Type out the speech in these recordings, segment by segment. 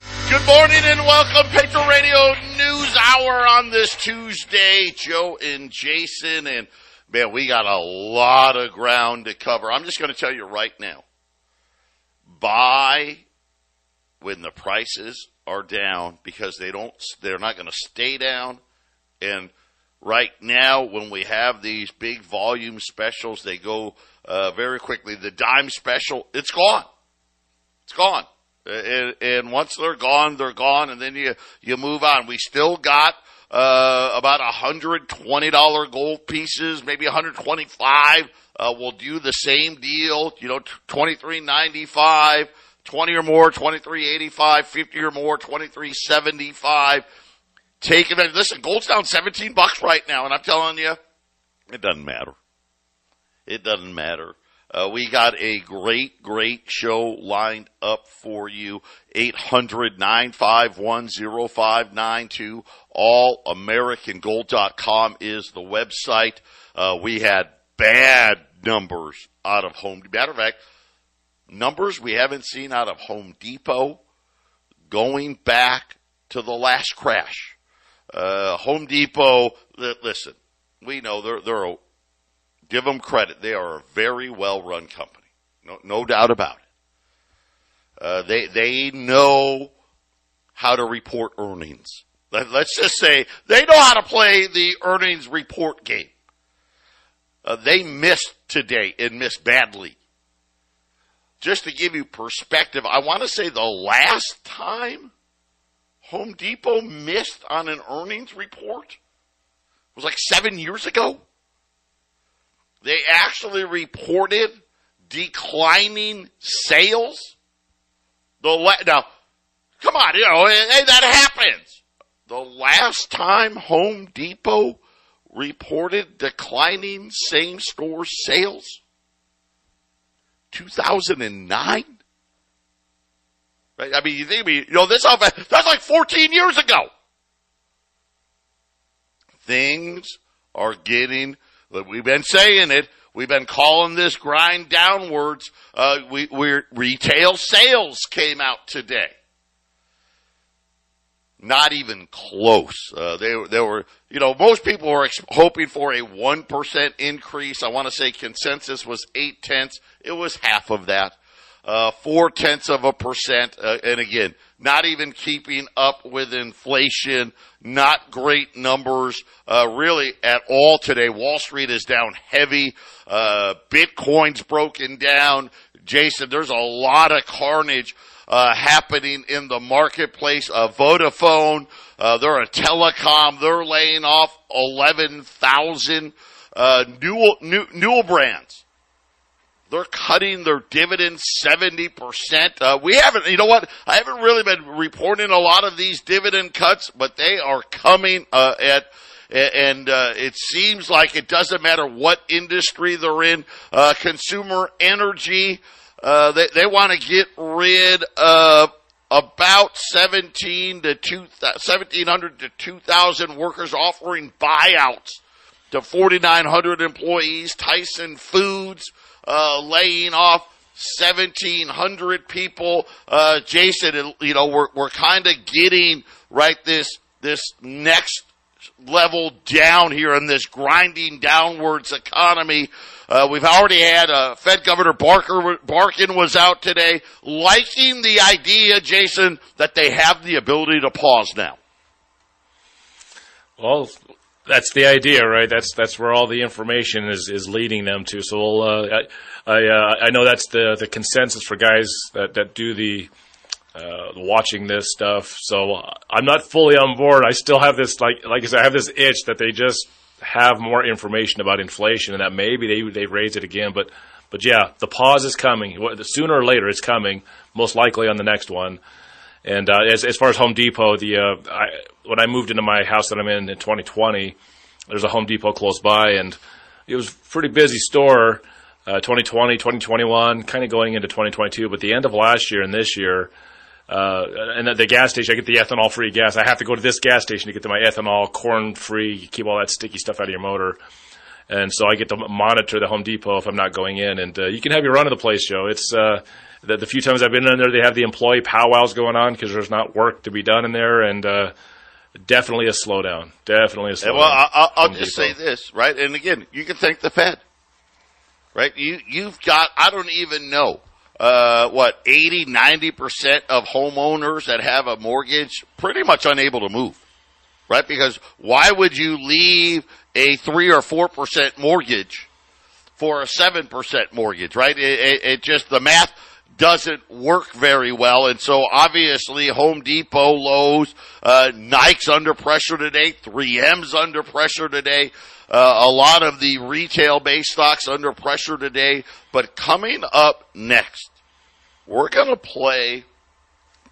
Good morning and welcome, Patriot Radio News Hour on this Tuesday. Joe and Jason, and man, we got a lot of ground to cover. I'm just going to tell you right now buy when the prices are down because they don't, they're not going to stay down. And right now, when we have these big volume specials, they go uh, very quickly. The dime special, it's gone. It's gone. And, and once they're gone, they're gone, and then you you move on. We still got uh, about hundred twenty dollar gold pieces, maybe one hundred twenty five. Uh, we'll do the same deal, you know, twenty three ninety five, twenty or more, twenty three eighty five, fifty or more, twenty three seventy five. Take advantage. Listen, gold's down seventeen bucks right now, and I'm telling you, it doesn't matter. It doesn't matter. Uh, we got a great, great show lined up for you. 800-951-0592. Allamericangold.com is the website. Uh, we had bad numbers out of Home. Matter of fact, numbers we haven't seen out of Home Depot going back to the last crash. Uh, Home Depot, listen, we know they're, they're a give them credit. They are a very well run company. No, no doubt about it. Uh, they, they know how to report earnings. Let, us just say they know how to play the earnings report game. Uh, they missed today and missed badly. Just to give you perspective, I want to say the last time Home Depot missed on an earnings report was like seven years ago. They actually reported declining sales. The now, come on, you know, hey, that happens. The last time Home Depot reported declining same store sales, 2009. Right? I mean, you think, you know, this that's like 14 years ago. Things are getting We've been saying it. We've been calling this grind downwards. Uh, we, we're, retail sales came out today. Not even close. Uh, they, they were, you know, most people were ex- hoping for a 1% increase. I want to say consensus was eight tenths. It was half of that. Uh, four tenths of a percent. Uh, and again, not even keeping up with inflation, not great numbers, uh, really at all today. Wall Street is down heavy. Uh, Bitcoin's broken down. Jason, there's a lot of carnage, uh, happening in the marketplace. Uh, Vodafone, uh, they're a telecom. They're laying off 11,000, uh, Newell, New, Newell brands they're cutting their dividends 70%. Uh, we haven't, you know what? I haven't really been reporting a lot of these dividend cuts, but they are coming, uh, at, and uh, it seems like it doesn't matter what industry they're in. Uh, consumer energy, uh, they, they want to get rid of about 17 to 2, 1700 to 2000 workers offering buyouts to 4,900 employees. Tyson Foods, uh, laying off 1,700 people. Uh, Jason, you know, we're, we're kind of getting, right, this, this next level down here in this grinding downwards economy. Uh, we've already had uh, Fed Governor Barker Barkin was out today, liking the idea, Jason, that they have the ability to pause now. Well, that's the idea, right? That's that's where all the information is, is leading them to. So we'll, uh, I I, uh, I, know that's the the consensus for guys that that do the uh, watching this stuff. So I'm not fully on board. I still have this like like I said, I have this itch that they just have more information about inflation and that maybe they they raise it again. But but yeah, the pause is coming. Sooner or later, it's coming. Most likely on the next one. And uh, as as far as Home Depot, the uh, I, when I moved into my house that I'm in in 2020, there's a Home Depot close by, and it was a pretty busy store. Uh, 2020, 2021, kind of going into 2022, but the end of last year and this year, uh, and the, the gas station, I get the ethanol free gas. I have to go to this gas station to get to my ethanol, corn free, keep all that sticky stuff out of your motor. And so I get to monitor the Home Depot if I'm not going in. And uh, you can have your run of the place, Joe. It's uh, the, the few times I've been in there, they have the employee powwows going on because there's not work to be done in there. And uh, definitely a slowdown. Definitely a slowdown. Well, I'll, I'll just Depot. say this, right? And again, you can thank the Fed right? You, you've got, I don't even know, uh, what, 80, 90% of homeowners that have a mortgage pretty much unable to move, right? Because why would you leave a 3 or 4% mortgage for a 7% mortgage, right? It, it, it just, the math doesn't work very well. And so obviously Home Depot, Lowe's, uh, Nike's under pressure today, 3M's under pressure today. Uh, a lot of the retail based stocks under pressure today. But coming up next, we're going to play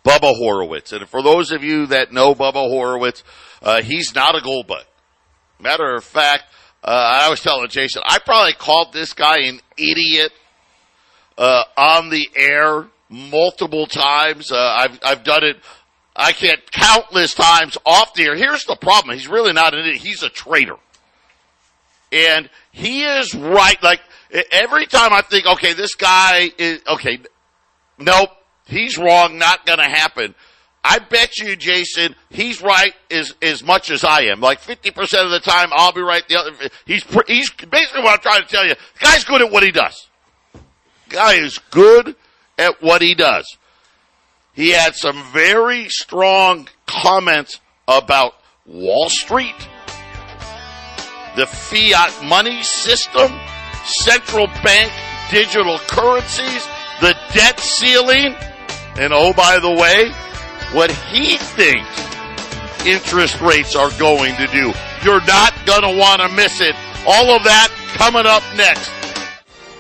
Bubba Horwitz. And for those of you that know Bubba Horwitz, uh, he's not a gold bug. Matter of fact, uh, I was telling Jason, I probably called this guy an idiot uh, on the air multiple times. Uh, I've I've done it. I can't countless times off the air. Here's the problem: he's really not an idiot. He's a traitor. And he is right. Like every time I think, okay, this guy is, okay, nope, he's wrong, not gonna happen. I bet you, Jason, he's right as, as much as I am. Like 50% of the time, I'll be right. The other, he's, he's basically what I'm trying to tell you. The guy's good at what he does. Guy is good at what he does. He had some very strong comments about Wall Street the fiat money system, central bank digital currencies, the debt ceiling, and oh, by the way, what he thinks interest rates are going to do. You're not going to want to miss it. All of that coming up next.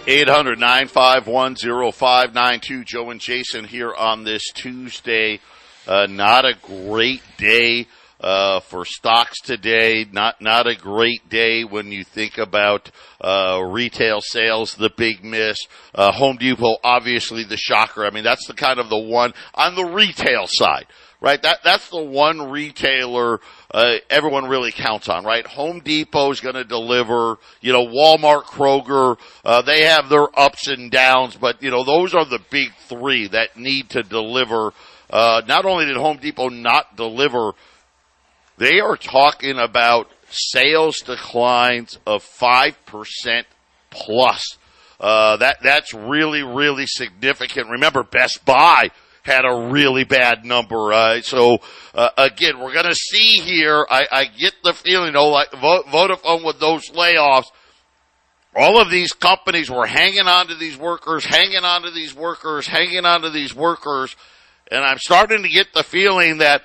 800 951 0592. Joe and Jason here on this Tuesday. Uh, not a great day uh, for stocks today. Not not a great day when you think about uh, retail sales. The big miss. Uh, Home Depot, obviously the shocker. I mean, that's the kind of the one on the retail side, right? That that's the one retailer. Uh, everyone really counts on, right? Home Depot is going to deliver, you know, Walmart, Kroger, uh, they have their ups and downs, but you know, those are the big three that need to deliver. Uh, not only did Home Depot not deliver they are talking about sales declines of 5% plus. Uh, that, that's really, really significant. Remember, Best Buy had a really bad number. Uh, so, uh, again, we're gonna see here, I, I get the feeling, oh, like Vodafone with those layoffs, all of these companies were hanging on to these workers, hanging on to these workers, hanging on to these workers, and I'm starting to get the feeling that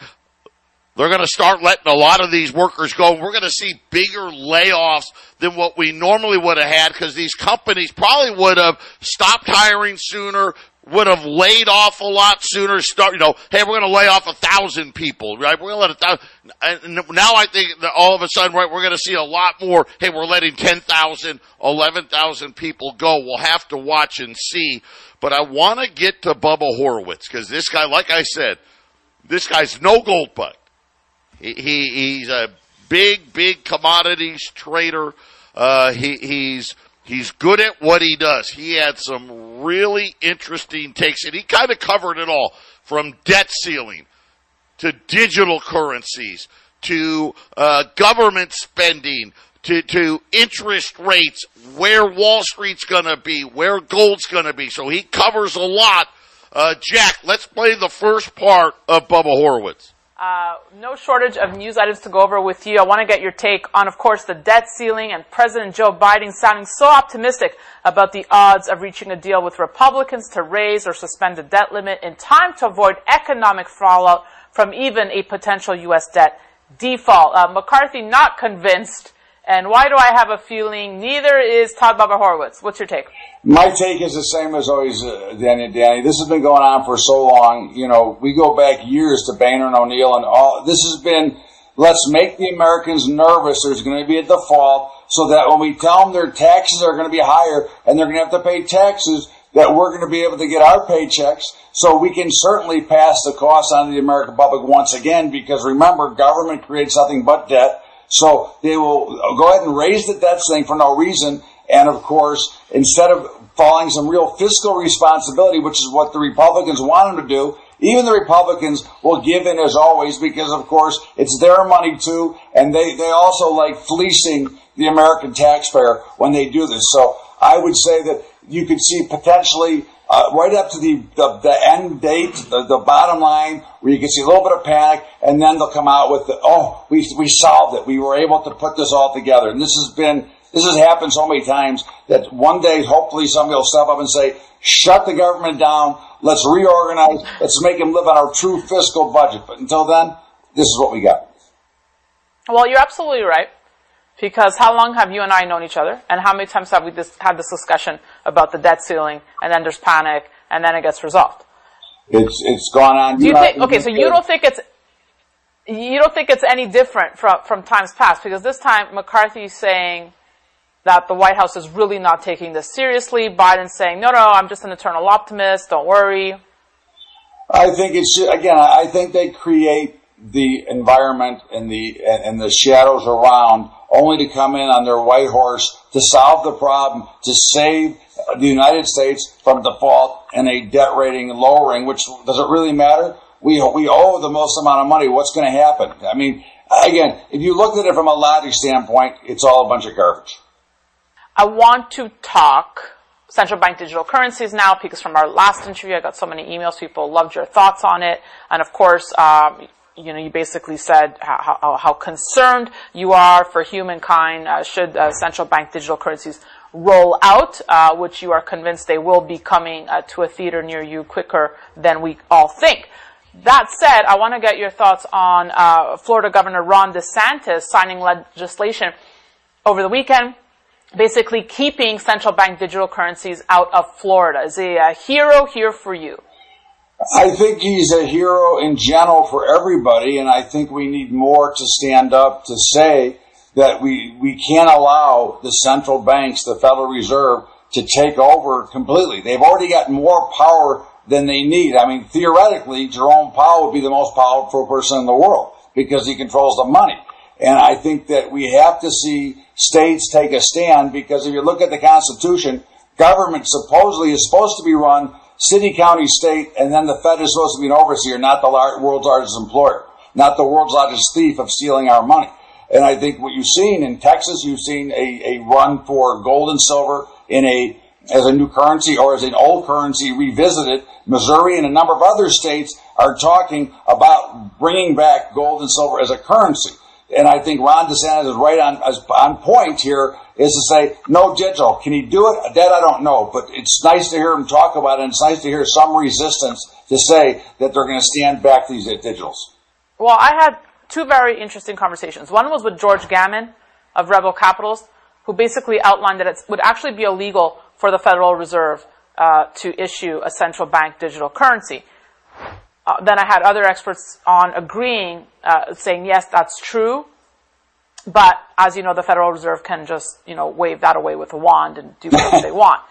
they're going to start letting a lot of these workers go. We're going to see bigger layoffs than what we normally would have had because these companies probably would have stopped hiring sooner, would have laid off a lot sooner. Start, you know, hey, we're going to lay off a thousand people, right? We're going to let a thousand. Now I think that all of a sudden, right, we're going to see a lot more. Hey, we're letting 10,000, 11,000 people go. We'll have to watch and see. But I want to get to Bubba Horwitz because this guy, like I said, this guy's no gold bug. He, he's a big, big commodities trader. Uh, he, he's, he's good at what he does. He had some really interesting takes and he kind of covered it all from debt ceiling to digital currencies to, uh, government spending to, to interest rates, where Wall Street's gonna be, where gold's gonna be. So he covers a lot. Uh, Jack, let's play the first part of Bubba Horwitz. Uh, no shortage of news items to go over with you. I want to get your take on, of course, the debt ceiling and President Joe Biden sounding so optimistic about the odds of reaching a deal with Republicans to raise or suspend the debt limit in time to avoid economic fallout from even a potential U.S. debt default. Uh, McCarthy not convinced And why do I have a feeling neither is Todd Bubba Horwitz? What's your take? My take is the same as always, uh, Danny. Danny, this has been going on for so long. You know, we go back years to Boehner and O'Neill, and all this has been. Let's make the Americans nervous. There's going to be a default, so that when we tell them their taxes are going to be higher and they're going to have to pay taxes, that we're going to be able to get our paychecks, so we can certainly pass the cost on to the American public once again. Because remember, government creates nothing but debt. So they will go ahead and raise the debt ceiling for no reason. And of course, instead of falling some real fiscal responsibility, which is what the Republicans want them to do, even the Republicans will give in as always because of course it's their money too. And they, they also like fleecing the American taxpayer when they do this. So I would say that you could see potentially uh, right up to the, the, the end date, the, the, bottom line, where you can see a little bit of panic, and then they'll come out with, the, oh, we, we solved it. We were able to put this all together. And this has been, this has happened so many times that one day, hopefully somebody will step up and say, shut the government down. Let's reorganize. Let's make them live on our true fiscal budget. But until then, this is what we got. Well, you're absolutely right. Because how long have you and I known each other? And how many times have we had this discussion about the debt ceiling and then there's panic and then it gets resolved? It's, it's gone on. Do you think, okay, so you don't think it's, you don't think it's any different from, from times past because this time McCarthy is saying that the White House is really not taking this seriously. Biden's saying, no, no, I'm just an eternal optimist. Don't worry. I think it's, again, I think they create the environment and the, and the shadows around only to come in on their white horse to solve the problem, to save the United States from default and a debt rating lowering, which does it really matter? We, we owe the most amount of money. What's going to happen? I mean, again, if you look at it from a logic standpoint, it's all a bunch of garbage. I want to talk central bank digital currencies now because from our last interview, I got so many emails. People loved your thoughts on it. And of course, um, you know, you basically said how, how, how concerned you are for humankind uh, should uh, central bank digital currencies roll out, uh, which you are convinced they will be coming uh, to a theater near you quicker than we all think. That said, I want to get your thoughts on uh, Florida Governor Ron DeSantis signing legislation over the weekend basically keeping central bank digital currencies out of Florida. Is he a hero here for you? I think he's a hero in general for everybody, and I think we need more to stand up to say that we, we can't allow the central banks, the Federal Reserve, to take over completely. They've already got more power than they need. I mean, theoretically, Jerome Powell would be the most powerful person in the world because he controls the money. And I think that we have to see states take a stand because if you look at the Constitution, government supposedly is supposed to be run city, county, state, and then the Fed is supposed to be an overseer, not the world's largest employer, not the world's largest thief of stealing our money. And I think what you've seen in Texas, you've seen a, a run for gold and silver in a as a new currency or as an old currency revisited. Missouri and a number of other states are talking about bringing back gold and silver as a currency. And I think Ron DeSantis is right on on point here is to say, no digital. Can he do it? That I don't know, but it's nice to hear him talk about it. And it's nice to hear some resistance to say that they're going to stand back these digitals. Well, I had two very interesting conversations. One was with George Gammon of Rebel Capitals, who basically outlined that it would actually be illegal for the Federal Reserve uh, to issue a central bank digital currency. Uh, then I had other experts on agreeing, uh, saying yes, that's true, but as you know, the Federal Reserve can just, you know, wave that away with a wand and do whatever they want.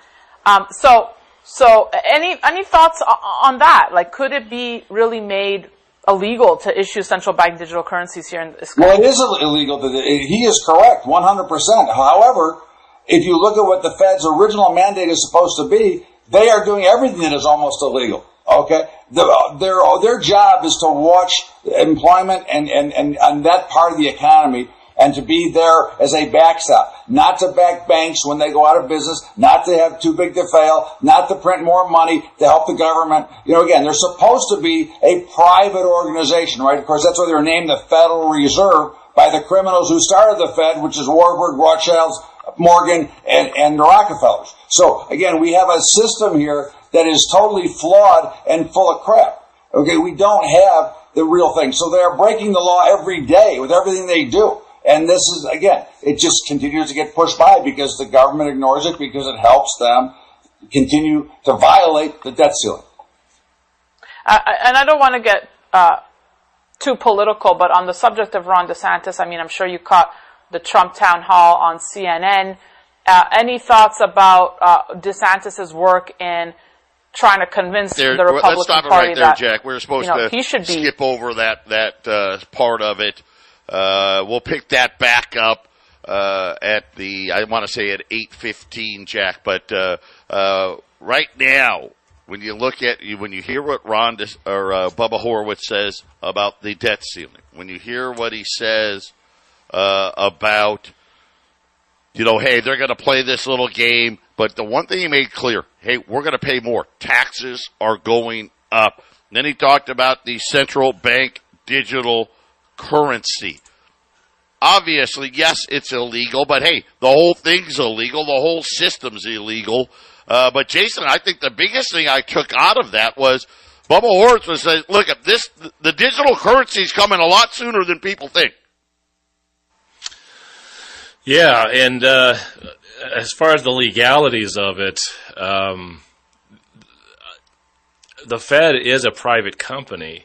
Um, so, so any any thoughts on that? Like, could it be really made illegal to issue central bank digital currencies here in this country? Well, it is illegal. To, he is correct, one hundred percent. However, if you look at what the Fed's original mandate is supposed to be, they are doing everything that is almost illegal. Okay, the, their their job is to watch employment and, and, and, and that part of the economy and to be there as a backstop, not to back banks when they go out of business, not to have too big to fail, not to print more money to help the government. You know, again, they're supposed to be a private organization, right? Of course, that's why they're named the Federal Reserve by the criminals who started the Fed, which is Warburg, Rothschilds, Morgan, and, and the Rockefellers. So again, we have a system here that is totally flawed and full of crap. Okay, we don't have the real thing. So they are breaking the law every day with everything they do. And this is, again, it just continues to get pushed by because the government ignores it because it helps them continue to violate the debt ceiling. And I don't want to get uh, too political, but on the subject of Ron DeSantis, I mean, I'm sure you caught the Trump town hall on CNN. Uh, any thoughts about uh, DeSantis's work in trying to convince there, the Republican let's stop it Party right there, that Jack. We're supposed you know, to he should be, skip over that that uh, part of it. Uh, we'll pick that back up uh, at the I want to say at eight fifteen, Jack. But uh, uh, right now, when you look at you, when you hear what Ron or uh, Bubba Horwitz says about the debt ceiling, when you hear what he says uh, about you know, hey, they're going to play this little game. But the one thing he made clear, hey, we're going to pay more. Taxes are going up. And then he talked about the central bank digital currency. Obviously, yes, it's illegal, but hey, the whole thing's illegal. The whole system's illegal. Uh, but Jason, I think the biggest thing I took out of that was Bubba Horwitz was saying, look, this, the digital currency is coming a lot sooner than people think. Yeah, and uh, as far as the legalities of it, um, the Fed is a private company,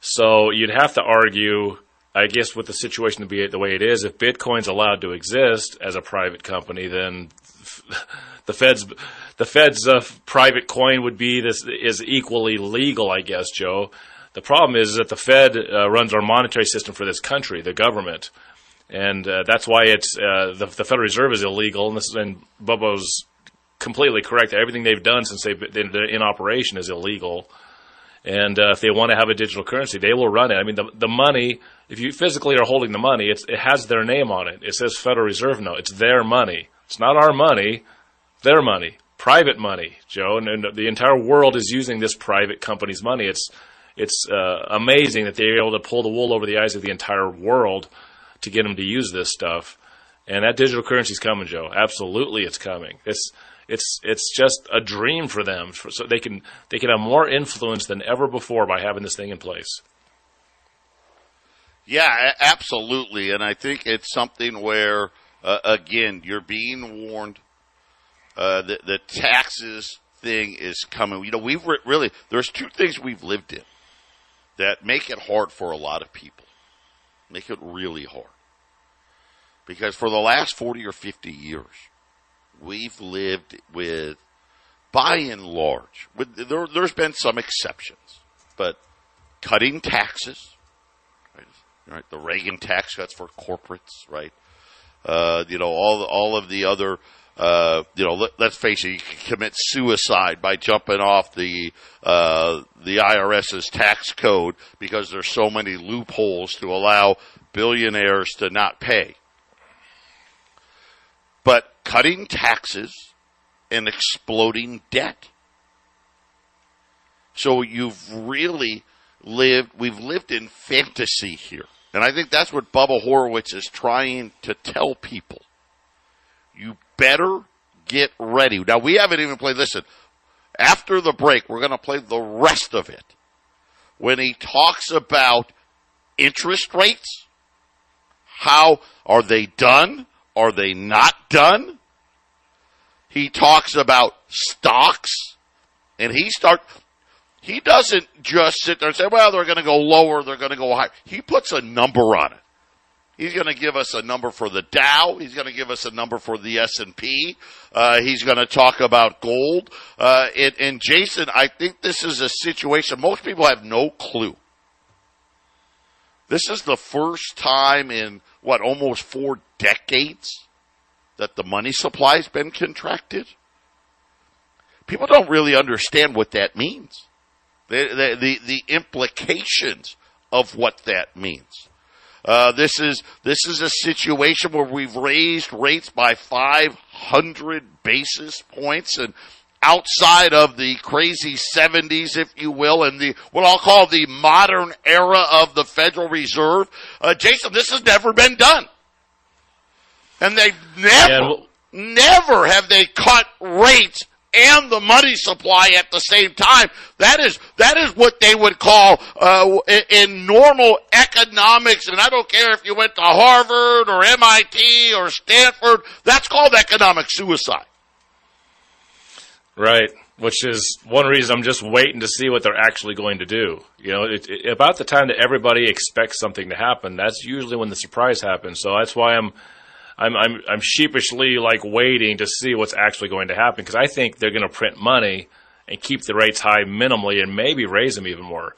so you'd have to argue, I guess, with the situation to be the way it is, if Bitcoin's allowed to exist as a private company, then the Fed's the Fed's uh, private coin would be this is equally legal, I guess, Joe. The problem is that the Fed uh, runs our monetary system for this country, the government and uh, that's why it's uh, the, the, Federal Reserve is illegal. And, this, and Bubba's completely correct. Everything they've done since they've been in operation is illegal. And uh, if they want to have a digital currency, they will run it. I mean, the the money. If you physically are holding the money, it has their name on it. It says Federal Reserve note. It's their money. It's not our money. Their money, private money, Joe. And, and the entire world is using this private company's money. It's it's uh, amazing that they're able to pull the wool over the eyes of the entire world to get them to use this stuff. And that digital currency is coming, Joe. Absolutely, it's coming. It's it's it's just a dream for them, so they can they can have more influence than ever before by having this thing in place. Yeah, absolutely, and I think it's something where uh, again you're being warned. Uh, the the taxes thing is coming. You know, we've re- really there's two things we've lived in that make it hard for a lot of people make it really hard. Because for the last 40 or 50 years, we've lived with, by and large, with, there, has been some exceptions, but cutting taxes, right? right? The Reagan tax cuts for corporates, right? Uh, you know, all, all of the other uh, you know, let, us face it, you can commit suicide by jumping off the uh, the IRS's tax code because there's so many loopholes to allow billionaires to not pay. But cutting taxes and exploding debt. So you've really lived, we've lived in fantasy here. And I think that's what Bubba Horwitz is trying to tell people. You better get ready. Now we haven't even played, listen, after the break, we're going to play the rest of it. When he talks about interest rates, how are they done? Are they not done? He talks about stocks and he start, he doesn't just sit there and say, well, they're going to go lower, they're going to go higher. He puts a number on it. He's going to give us a number for the Dow. He's going to give us a number for the S and P. Uh, he's going to talk about gold. Uh, and, and Jason, I think this is a situation most people have no clue. This is the first time in what almost four decades that the money supply has been contracted. People don't really understand what that means. The, the, the, the implications of what that means. Uh, this is this is a situation where we've raised rates by 500 basis points, and outside of the crazy 70s, if you will, and the what I'll call the modern era of the Federal Reserve, uh, Jason, this has never been done, and they've never, yeah, well, never have they cut rates and the money supply at the same time. That is that is what they would call uh, in normal economics. And I don't care if you went to Harvard or MIT or Stanford. That's called economic suicide. Right. Which is one reason I'm just waiting to see what they're actually going to do. You know, it, it, about the time that everybody expects something to happen, that's usually when the surprise happens. So that's why I'm I'm I'm I'm sheepishly like waiting to see what's actually going to happen because I think they're going to print money and keep the rates high minimally and maybe raise them even more.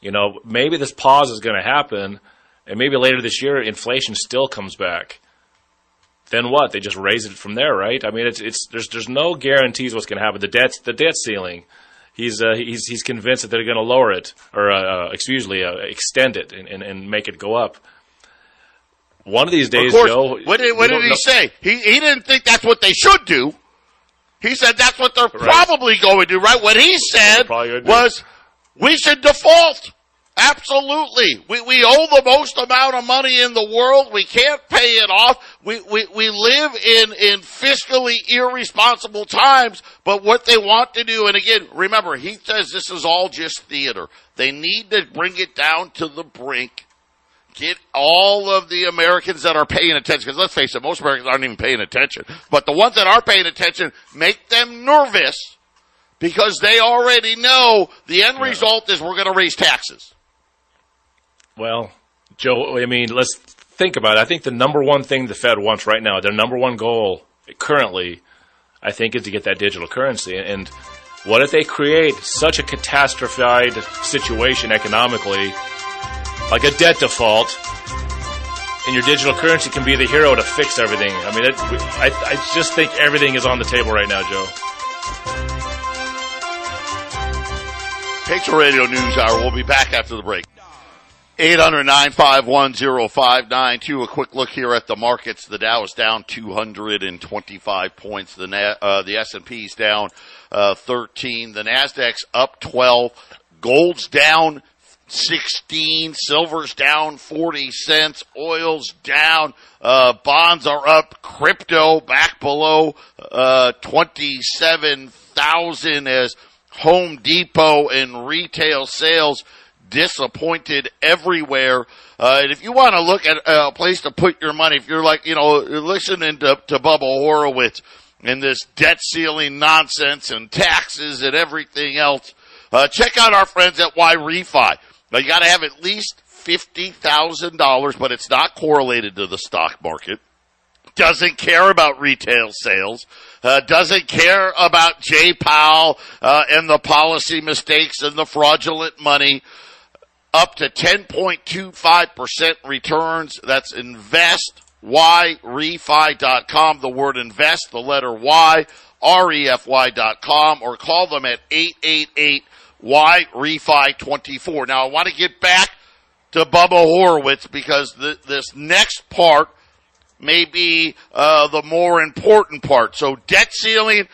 You know, maybe this pause is going to happen, and maybe later this year inflation still comes back. Then what? They just raise it from there, right? I mean, it's it's there's there's no guarantees what's going to happen. The debt the debt ceiling. He's uh, he's he's convinced that they're going to lower it or uh, uh excuse me, uh, extend it and, and, and make it go up. One of these days, of course, Joe. What did, what did he know. say? He he didn't think that's what they should do. He said that's what they're right. probably going to do. Right? What he said was we should default. Absolutely. We, we owe the most amount of money in the world. We can't pay it off. We, we, we live in, in fiscally irresponsible times, but what they want to do, and again, remember, he says this is all just theater. They need to bring it down to the brink get all of the Americans that are paying attention, because let's face it, most Americans aren't even paying attention, but the ones that are paying attention, make them nervous because they already know the end result is we're going to raise taxes. Well, Joe, I mean, let's think about it. I think the number one thing the Fed wants right now, their number one goal currently, I think, is to get that digital currency. And what if they create such a catastrophized situation economically like a debt default, and your digital currency can be the hero to fix everything. I mean, it, I, I just think everything is on the table right now, Joe. Patriot Radio News Hour. We'll be back after the break. 800-951-0592. A quick look here at the markets. The Dow is down 225 points. The, uh, the S&P is down, uh, 13. The Nasdaq's up 12. Gold's down 16. Silver's down 40 cents. Oil's down. Uh, bonds are up. Crypto back below, uh, 27,000 as Home Depot and retail sales disappointed everywhere. Uh, and if you want to look at a place to put your money, if you're like, you know, listening to, to Bubba Horwitz and this debt ceiling nonsense and taxes and everything else, uh, check out our friends at YRefy. Now you got to have at least fifty thousand dollars, but it's not correlated to the stock market. Doesn't care about retail sales. Uh, doesn't care about Jay Powell uh, and the policy mistakes and the fraudulent money. Up to 10.25% returns. That's invest yrefy.com. The word invest, the letter Y, R-E-F-Y.com, or call them at 888 why refi 24? Now I want to get back to Bubba Horwitz because this next part may be uh, the more important part. So debt ceiling,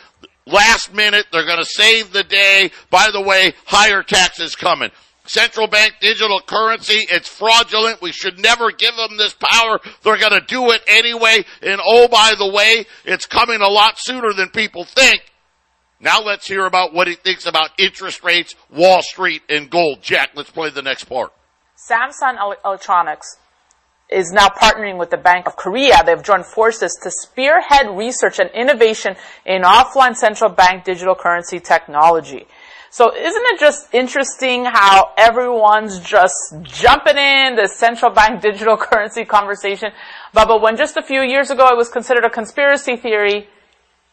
last minute, they're going to save the day. By the way, higher taxes coming. Central bank digital currency, it's fraudulent. We should never give them this power. They're going to do it anyway. And oh, by the way, it's coming a lot sooner than people think. Now let's hear about what he thinks about interest rates, Wall Street, and gold. Jack, let's play the next part. Samsung Electronics is now partnering with the Bank of Korea. They've joined forces to spearhead research and innovation in offline central bank digital currency technology. So isn't it just interesting how everyone's just jumping in the central bank digital currency conversation? But, when just a few years ago it was considered a conspiracy theory,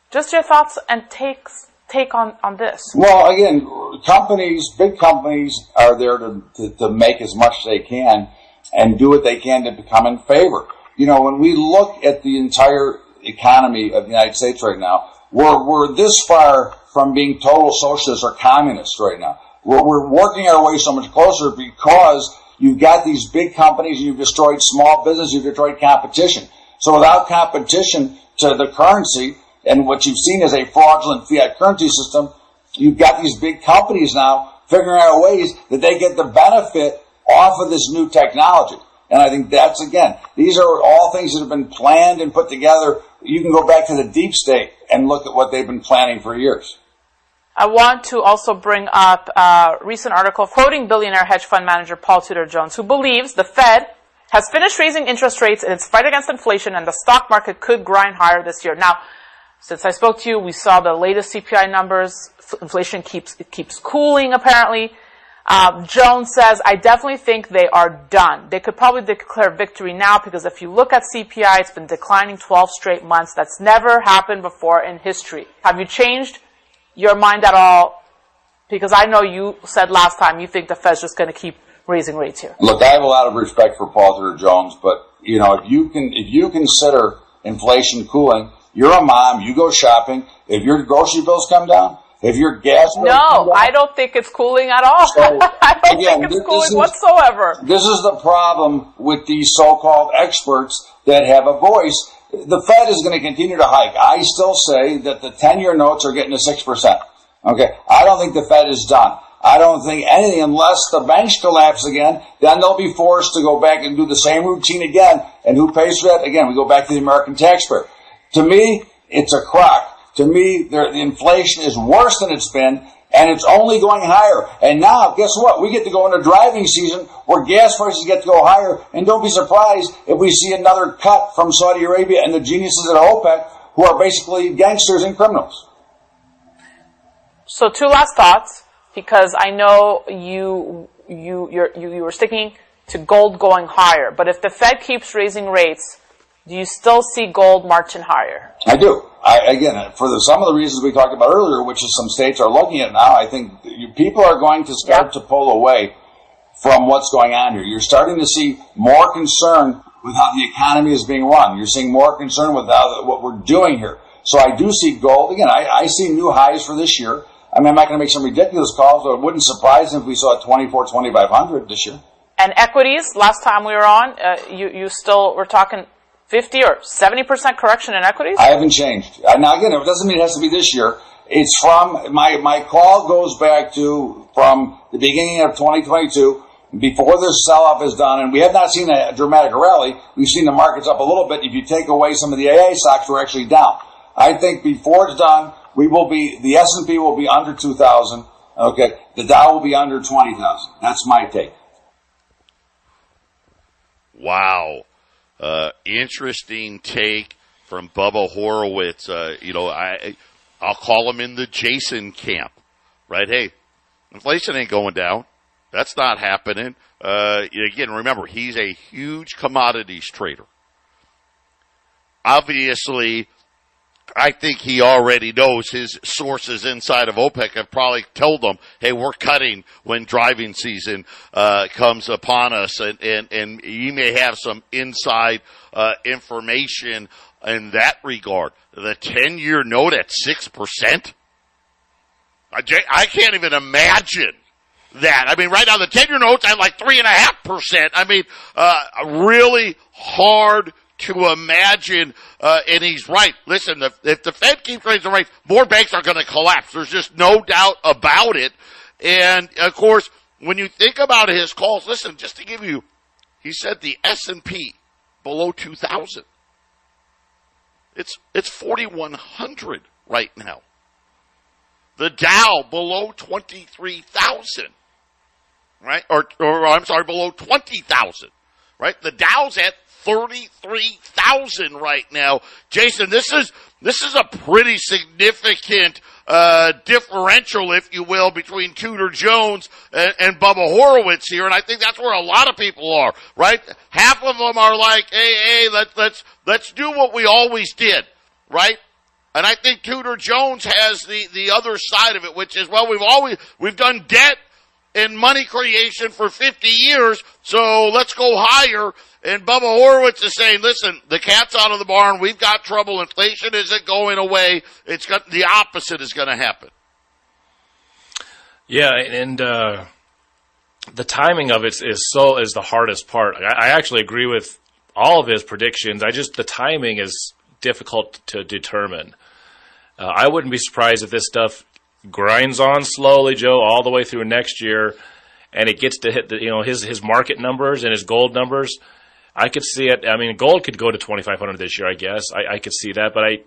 just your thoughts and takes take on, on this? Well, again, companies, big companies are there to, to, to make as much as they can and do what they can to become in favor. You know, when we look at the entire economy of the United States right now, we're, we're this far from being total socialists or communists right now. We're, we're working our way so much closer because you've got these big companies you've destroyed small business, you've destroyed competition. So without competition to the currency, and what you've seen is a fraudulent fiat currency system. You've got these big companies now figuring out ways that they get the benefit off of this new technology. And I think that's again, these are all things that have been planned and put together. You can go back to the deep state and look at what they've been planning for years. I want to also bring up a recent article quoting billionaire hedge fund manager Paul Tudor Jones, who believes the Fed has finished raising interest rates in its fight against inflation and the stock market could grind higher this year. Now, since I spoke to you, we saw the latest CPI numbers. Inflation keeps, keeps cooling apparently. Um, Jones says, I definitely think they are done. They could probably declare victory now because if you look at CPI, it's been declining 12 straight months. That's never happened before in history. Have you changed your mind at all? Because I know you said last time you think the Fed's just going to keep raising rates here. Look, I have a lot of respect for Paul Tudor Jones, but you know, if you can, if you consider inflation cooling, you're a mom, you go shopping. If your grocery bills come down, if your gas bills come No, I don't think it's cooling at all. So, I don't again, think this it's cooling is- whatsoever. This is the problem with these so-called experts that have a voice. The Fed is going to continue to hike. I still say that the 10-year notes are getting to 6%. Okay. I don't think the Fed is done. I don't think anything unless the banks collapse again, then they'll be forced to go back and do the same routine again. And who pays for that? Again, we go back to the American taxpayer. To me, it's a crock. To me, the inflation is worse than it's been, and it's only going higher. And now, guess what? We get to go into driving season where gas prices get to go higher, and don't be surprised if we see another cut from Saudi Arabia and the geniuses at OPEC who are basically gangsters and criminals. So two last thoughts, because I know you you you you were sticking to gold going higher, but if the Fed keeps raising rates, do you still see gold marching higher? I do. I, again, for the, some of the reasons we talked about earlier, which is some states are looking at now, I think you, people are going to start Yeah. to pull away from what's going on here. You're starting to see more concern with how the economy is being run. You're seeing more concern with how, what we're doing here. So I do see gold. Again, I, I see new highs for this year. I mean, I'm not going to make some ridiculous calls, but it wouldn't surprise me if we saw 24, 2500 this year. And equities, last time we were on, uh, you you still were talking 50 or 70 percent correction in equities. I haven't changed. Uh, Now again, it doesn't mean it has to be this year. It's from my my call goes back to from the beginning of 2022, before this sell-off is done, and we have not seen a dramatic rally. We've seen the markets up a little bit. If you take away some of the AA stocks, we're actually down. I think before it's done, we will be the S and P will be under 2,000. Okay, the Dow will be under 20,000. That's my take. Wow. Uh, interesting take from Bubba Horwitz. Uh, you know, I, I'll call him in the Jason camp, right? Hey, inflation ain't going down. That's not happening. Uh, again, remember, he's a huge commodities trader. Obviously, I think he already knows his sources inside of OPEC have probably told them, "Hey, we're cutting when driving season uh, comes upon us," and and and he may have some inside uh, information in that regard. The ten-year note at six percent. I can't even imagine that. I mean, right now the ten-year note's at like three and a half percent. I mean, uh, really hard to imagine. Uh, and he's right. Listen, the, if the Fed keeps raising rates, more banks are going to collapse. There's just no doubt about it. And of course, when you think about his calls, listen, just to give you, he said the S and P below two thousand. It's it's forty one hundred right now. The Dow below twenty three thousand right? Or, or I'm sorry, below 20,000, right? The Dow's at 33,000 right now. Jason, this is, this is a pretty significant, uh, differential, if you will, between Tudor Jones and, and Bubba Horwitz here. And I think that's where a lot of people are, right? Half of them are like, hey, hey, let's, let's, let's do what we always did, right? And I think Tudor Jones has the, the other side of it, which is, well, we've always, we've done debt and money creation for 50 years, so let's go higher. And Bubba Horwitz is saying, listen, the cat's out of the barn. We've got trouble. Inflation isn't going away. It's got, the opposite is going to happen. Yeah, and uh, the timing of it is so is the hardest part. I, I actually agree with all of his predictions. I just the timing is difficult to determine. Uh, I wouldn't be surprised if this stuff grinds on slowly, Joe, all the way through next year, and it gets to hit the you know his his market numbers and his gold numbers. I could see it. I mean, gold could go to twenty five hundred this year. I guess I, I could see that, but I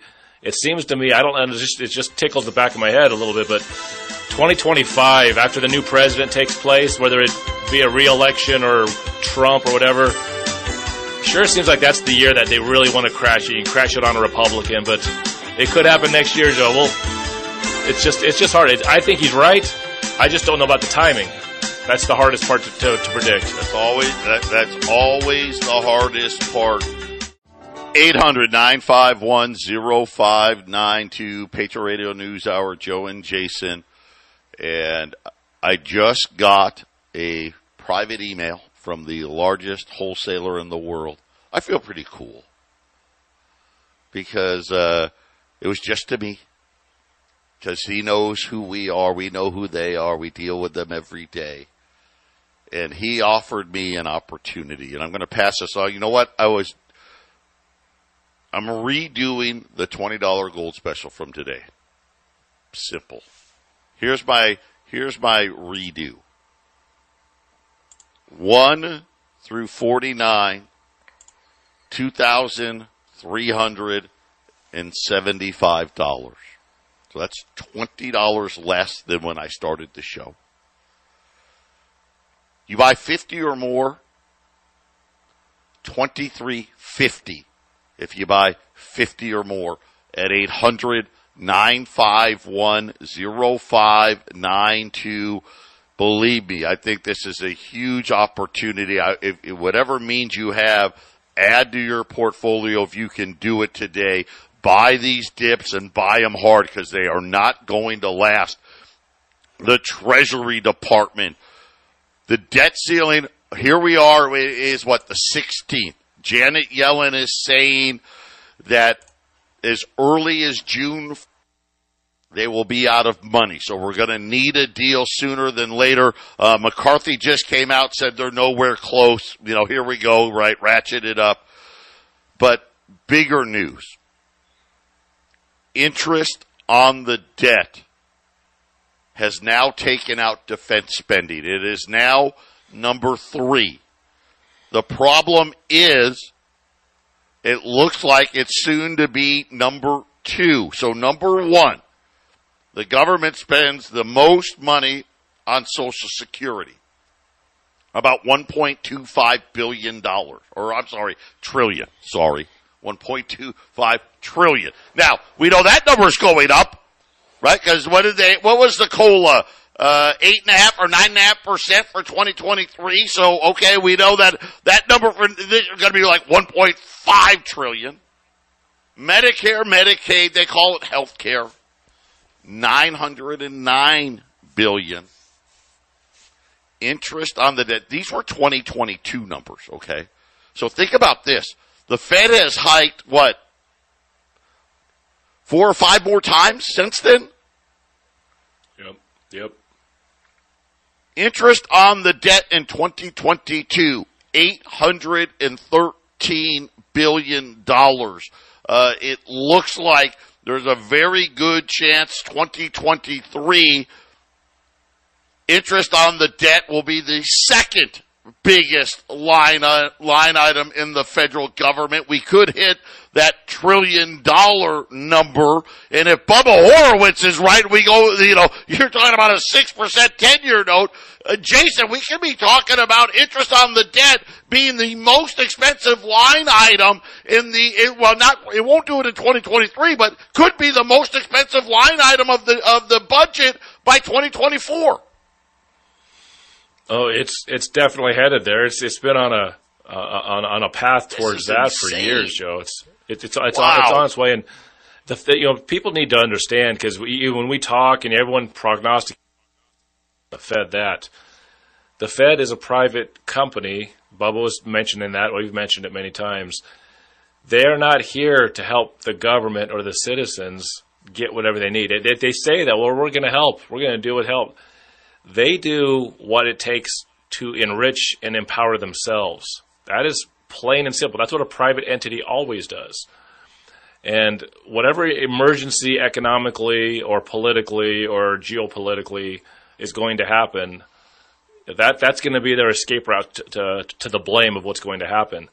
it seems to me I don't. It just, it just tickles the back of my head a little bit, but 2025 after the new president takes place, whether it be a re-election or Trump or whatever. Sure seems like that's the year that they really want to crash it. You can crash it on a Republican, but it could happen next year, Joe. Well, it's just it's just hard. It, I think he's right. I just don't know about the timing. That's the hardest part to, to, to predict. That's always that, that's always the hardest part. 800-951-0592, Patriot Radio News Hour, Joe and Jason. And I just got a private email from the largest wholesaler in the world. I feel pretty cool because uh, it was just to me. Because he knows who we are, we know who they are, we deal with them every day. And he offered me an opportunity, and I'm going to pass this on. You know what? I was, I'm redoing the $20 gold special from today. Simple. Here's my, here's my redo. 1 through 49, $2,375. So that's $20 less than when I started the show. You buy 50 or more, 2350 if you buy 50 or more at 800 951 0592 believe me, I think this is a huge opportunity. I, if, if, whatever means you have, add to your portfolio if you can do it today. Buy these dips and buy them hard because they are not going to last. The Treasury Department, the debt ceiling, here we are, is what, the 16th. Janet Yellen is saying that as early as June they will be out of money. So we're going to need a deal sooner than later. Uh, McCarthy just came out, said they're nowhere close. You know, here we go, right? Ratchet it up. But bigger news. Interest on the debt has now taken out defense spending. It is now number three. The problem is it looks like it's soon to be number two. So number one, the government spends the most money on Social Security. About $1.25 billion. Or, I'm sorry, trillion. Sorry. 1.25 trillion. Now, we know that number is going up, right? Because what did they, what was the COLA? Uh, eight and a half or nine and a half percent for 2023. So, okay, we know that that number for this is going to be like 1.5 trillion. Medicare, Medicaid, they call it health care. 909 billion. Interest on the debt. These were 2022 numbers, okay? So think about this. The Fed has hiked what? Four or five more times since then? Yep. Yep. Interest on the debt in 2022, $813 billion. Uh, it looks like there's a very good chance 2023 interest on the debt will be the second biggest line line item in the federal government. We could hit that trillion dollar number, and if Bubba Horwitz is right, we go. You know, you're talking about a six percent ten year note. Uh, Jason, we could be talking about interest on the debt being the most expensive line item in the, it, well not, it won't do it in 2023, but could be the most expensive line item of the, of the budget by 2024. Oh, it's, it's definitely headed there. It's, it's been on a, uh, on, on a path towards that insane. for years, Joe. It's, it's, it's, it's, wow. on, it's on its way. And the, you know, people need to understand because when we talk and everyone prognosticates the Fed that. The Fed is a private company. Bubba was mentioning that. We've mentioned it many times. They're not here to help the government or the citizens get whatever they need. They, they say that, well, we're going to help. We're going to do what help. They do what it takes to enrich and empower themselves. That is plain and simple. That's what a private entity always does. And whatever emergency economically or politically or geopolitically is going to happen, that that's going to be their escape route to, to, to the blame of what's going to happen.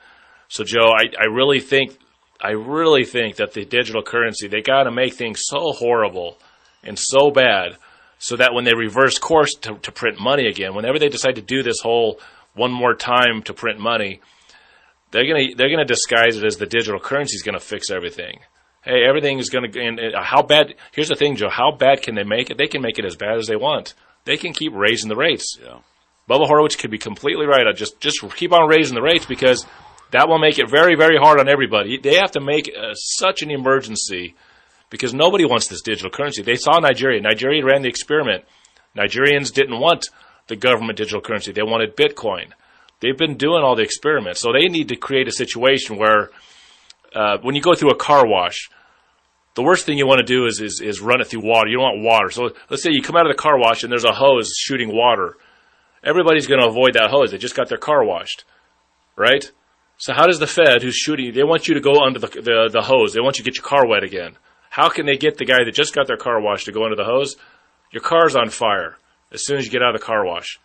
So, Joe, I, I really think I really think that the digital currency they got to make things so horrible and so bad so that when they reverse course to, to print money again, whenever they decide to do this whole one more time to print money, they're gonna they're gonna disguise it as the digital currency is gonna fix everything. Hey, everything is gonna. And how bad? Here's the thing, Joe. How bad can they make it? They can make it as bad as they want. They can keep raising the rates. Yeah. Bubba Horwitz could be completely right. I just just keep on raising the rates because that will make it very very hard on everybody. They have to make uh, such an emergency because nobody wants this digital currency. They saw Nigeria. Nigeria ran the experiment. Nigerians didn't want the government digital currency. They wanted Bitcoin. They've been doing all the experiments, so they need to create a situation where uh, when you go through a car wash, the worst thing you want to do is, is is run it through water. You don't want water. So let's say you come out of the car wash and there's a hose shooting water. Everybody's going to avoid that hose. They just got their car washed, right? So how does the Fed, who's shooting, they want you to go under the, the the hose. They want you to get your car wet again. How can they get the guy that just got their car washed to go under the hose? Your car's on fire as soon as you get out of the car wash.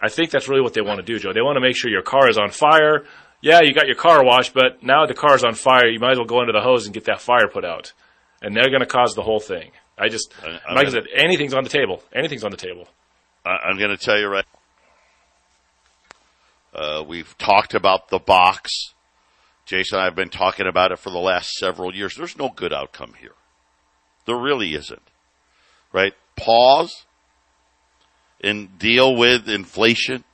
I think that's really what they want to do, Joe. They want to make sure your car is on fire. Yeah, you got your car washed, but now the car's on fire. You might as well go under the hose and get that fire put out. And they're going to cause the whole thing. I just, I'm like I gonna- said, anything's on the table. Anything's on the table. I- I'm going to tell you right. Uh, we've talked about the box. Jason and I have been talking about it for the last several years. There's no good outcome here. There really isn't. Right? Pause and deal with inflation.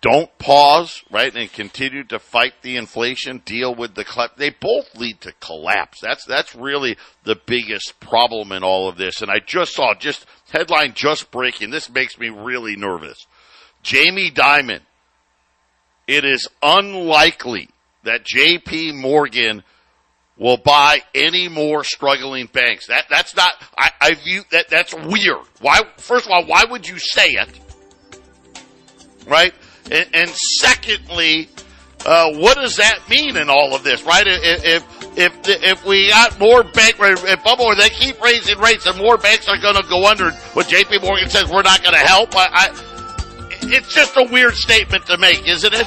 Don't pause, right, and continue to fight the inflation, deal with the collapse. They both lead to collapse. That's, that's really the biggest problem in all of this. And I just saw just headline just breaking. This makes me really nervous. Jamie Dimon. It is unlikely that JP Morgan will buy any more struggling banks. That that's not I, I view that that's weird. Why first of all, why would you say it? Right? And, and secondly, uh, what does that mean in all of this, right? If if if, we got more bank if Bubba, they keep raising rates and more banks are going to go under, what JP Morgan says we're not going to help. I, I it's just a weird statement to make, isn't it?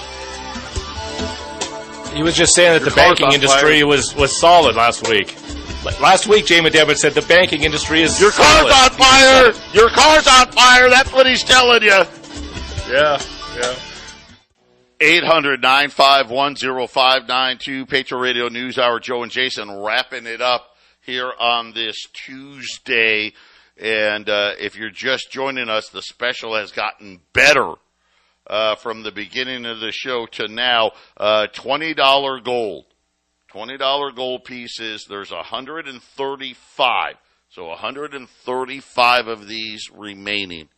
He was just saying that Your the banking industry fire. was, was solid last week. Last week, Jamie Dimon said the banking industry is Your car's on fire. Your car's on fire. That's what he's telling you. Yeah, yeah. 800-951-0592, Patriot Radio News Hour. Joe and Jason wrapping it up here on this Tuesday. And uh, if you're just joining us, the special has gotten better uh, from the beginning of the show to now. Uh, $20 gold. $20 gold pieces. There's 135. So 135 of these remaining.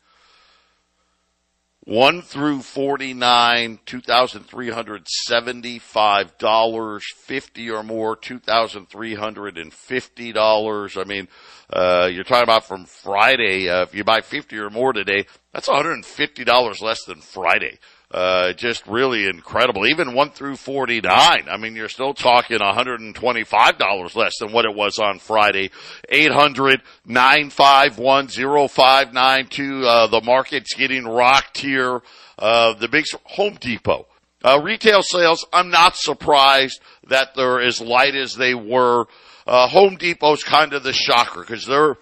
1 through 49, $2,375, 50 or more, $2,350. I mean, uh, you're talking about from Friday, uh, if you buy 50 or more today, that's $150 less than Friday. Uh, just really incredible. Even 1 through 49. I mean, you're still talking $125 less than what it was on Friday. 800-951-0592. Uh, the market's getting rocked here. Uh, the big Home Depot. Uh, retail sales, I'm not surprised that they're as light as they were. Uh, Home Depot's kind of the shocker because they're,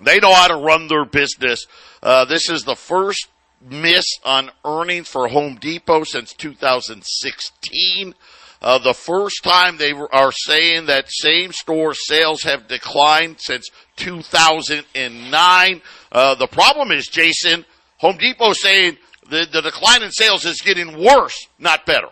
they know how to run their business. Uh, this is the first miss on earnings for Home Depot since 2016. Uh, the first time they are saying that same store sales have declined since 2009. Uh, the problem is, Jason, Home Depot saying the, the decline in sales is getting worse, not better.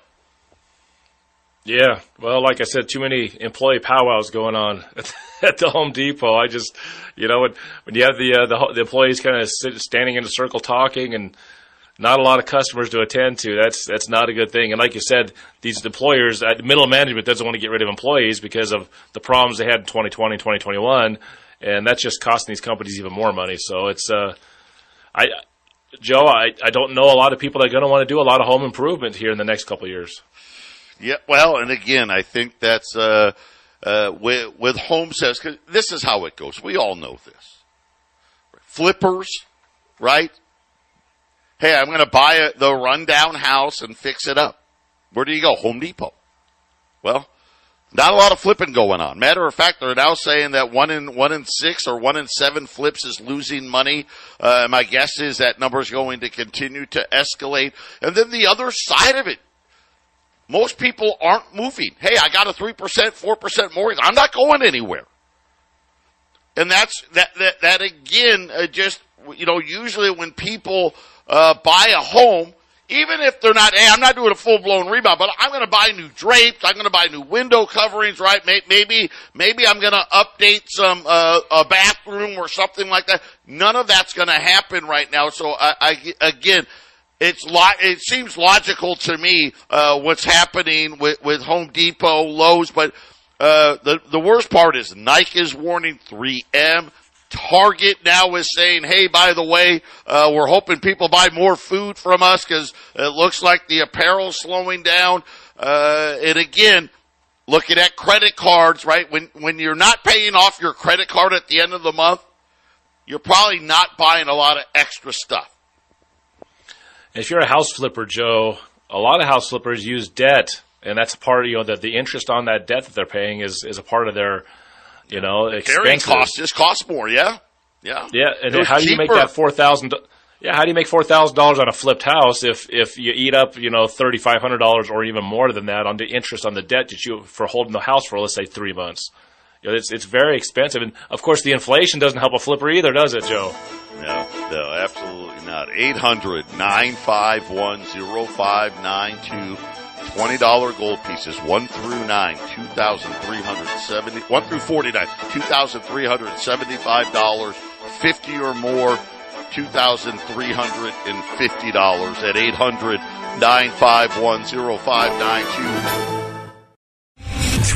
Yeah, well, like I said, too many employee powwows going on at the Home Depot. I just, you know, when, when you have the uh, the, the employees kind of standing in a circle talking and not a lot of customers to attend to, that's that's not a good thing. And like you said, these employers, uh, middle management doesn't want to get rid of employees because of the problems they had in 2020, 2021, and that's just costing these companies even more money. So it's, uh, I, Joe, I, I don't know a lot of people that are going to want to do a lot of home improvement here in the next couple of years. Yeah, well, and again, I think that's uh, uh, with with home sales because this is how it goes. We all know this. Flippers, right? Hey, I'm going to buy a, the rundown house and fix it up. Where do you go? Home Depot. Well, not a lot of flipping going on. Matter of fact, they're now saying that one in one in six or one in seven flips is losing money. Uh, my guess is that number is going to continue to escalate. And then the other side of it, most people aren't moving. Hey, I got a three percent, four percent mortgage. I'm not going anywhere. And that's that that that again. Uh, just you know, usually when people uh, buy a home even if they're not, hey, I'm not doing a full blown rebound, but I'm going to buy new drapes. I'm going to buy new window coverings, right? Maybe, maybe I'm going to update some, uh, a bathroom or something like that. None of that's going to happen right now. So I, I again, it's lo- it seems logical to me, uh, what's happening with, with Home Depot, Lowe's, but, uh, the, the worst part is Nike is warning 3M. Target now is saying, hey, by the way, uh, we're hoping people buy more food from us because it looks like the apparel's slowing down. Uh, and again, looking at credit cards, right? When, when you're not paying off your credit card at the end of the month, you're probably not buying a lot of extra stuff. If you're a house flipper, Joe, a lot of house flippers use debt, and that's a part of, you know, that the interest on that debt that they're paying is, is a part of their, you know, expensive. Carrying costs just cost more, yeah, yeah, yeah. And how do you make that four thousand? Yeah, how do you make four thousand dollars on a flipped house if if you eat up you know thirty five hundred dollars or even more than that on the interest on the debt that you for holding the house for let's say three months? You know, it's it's very expensive, and of course the inflation doesn't help a flipper either, does it, Joe? No, no, absolutely not. 800 951 0592 $20 gold pieces, 1 through 9, 2370 1 through 49, $2,375, 50 or more, $2,350 at 800 951 0592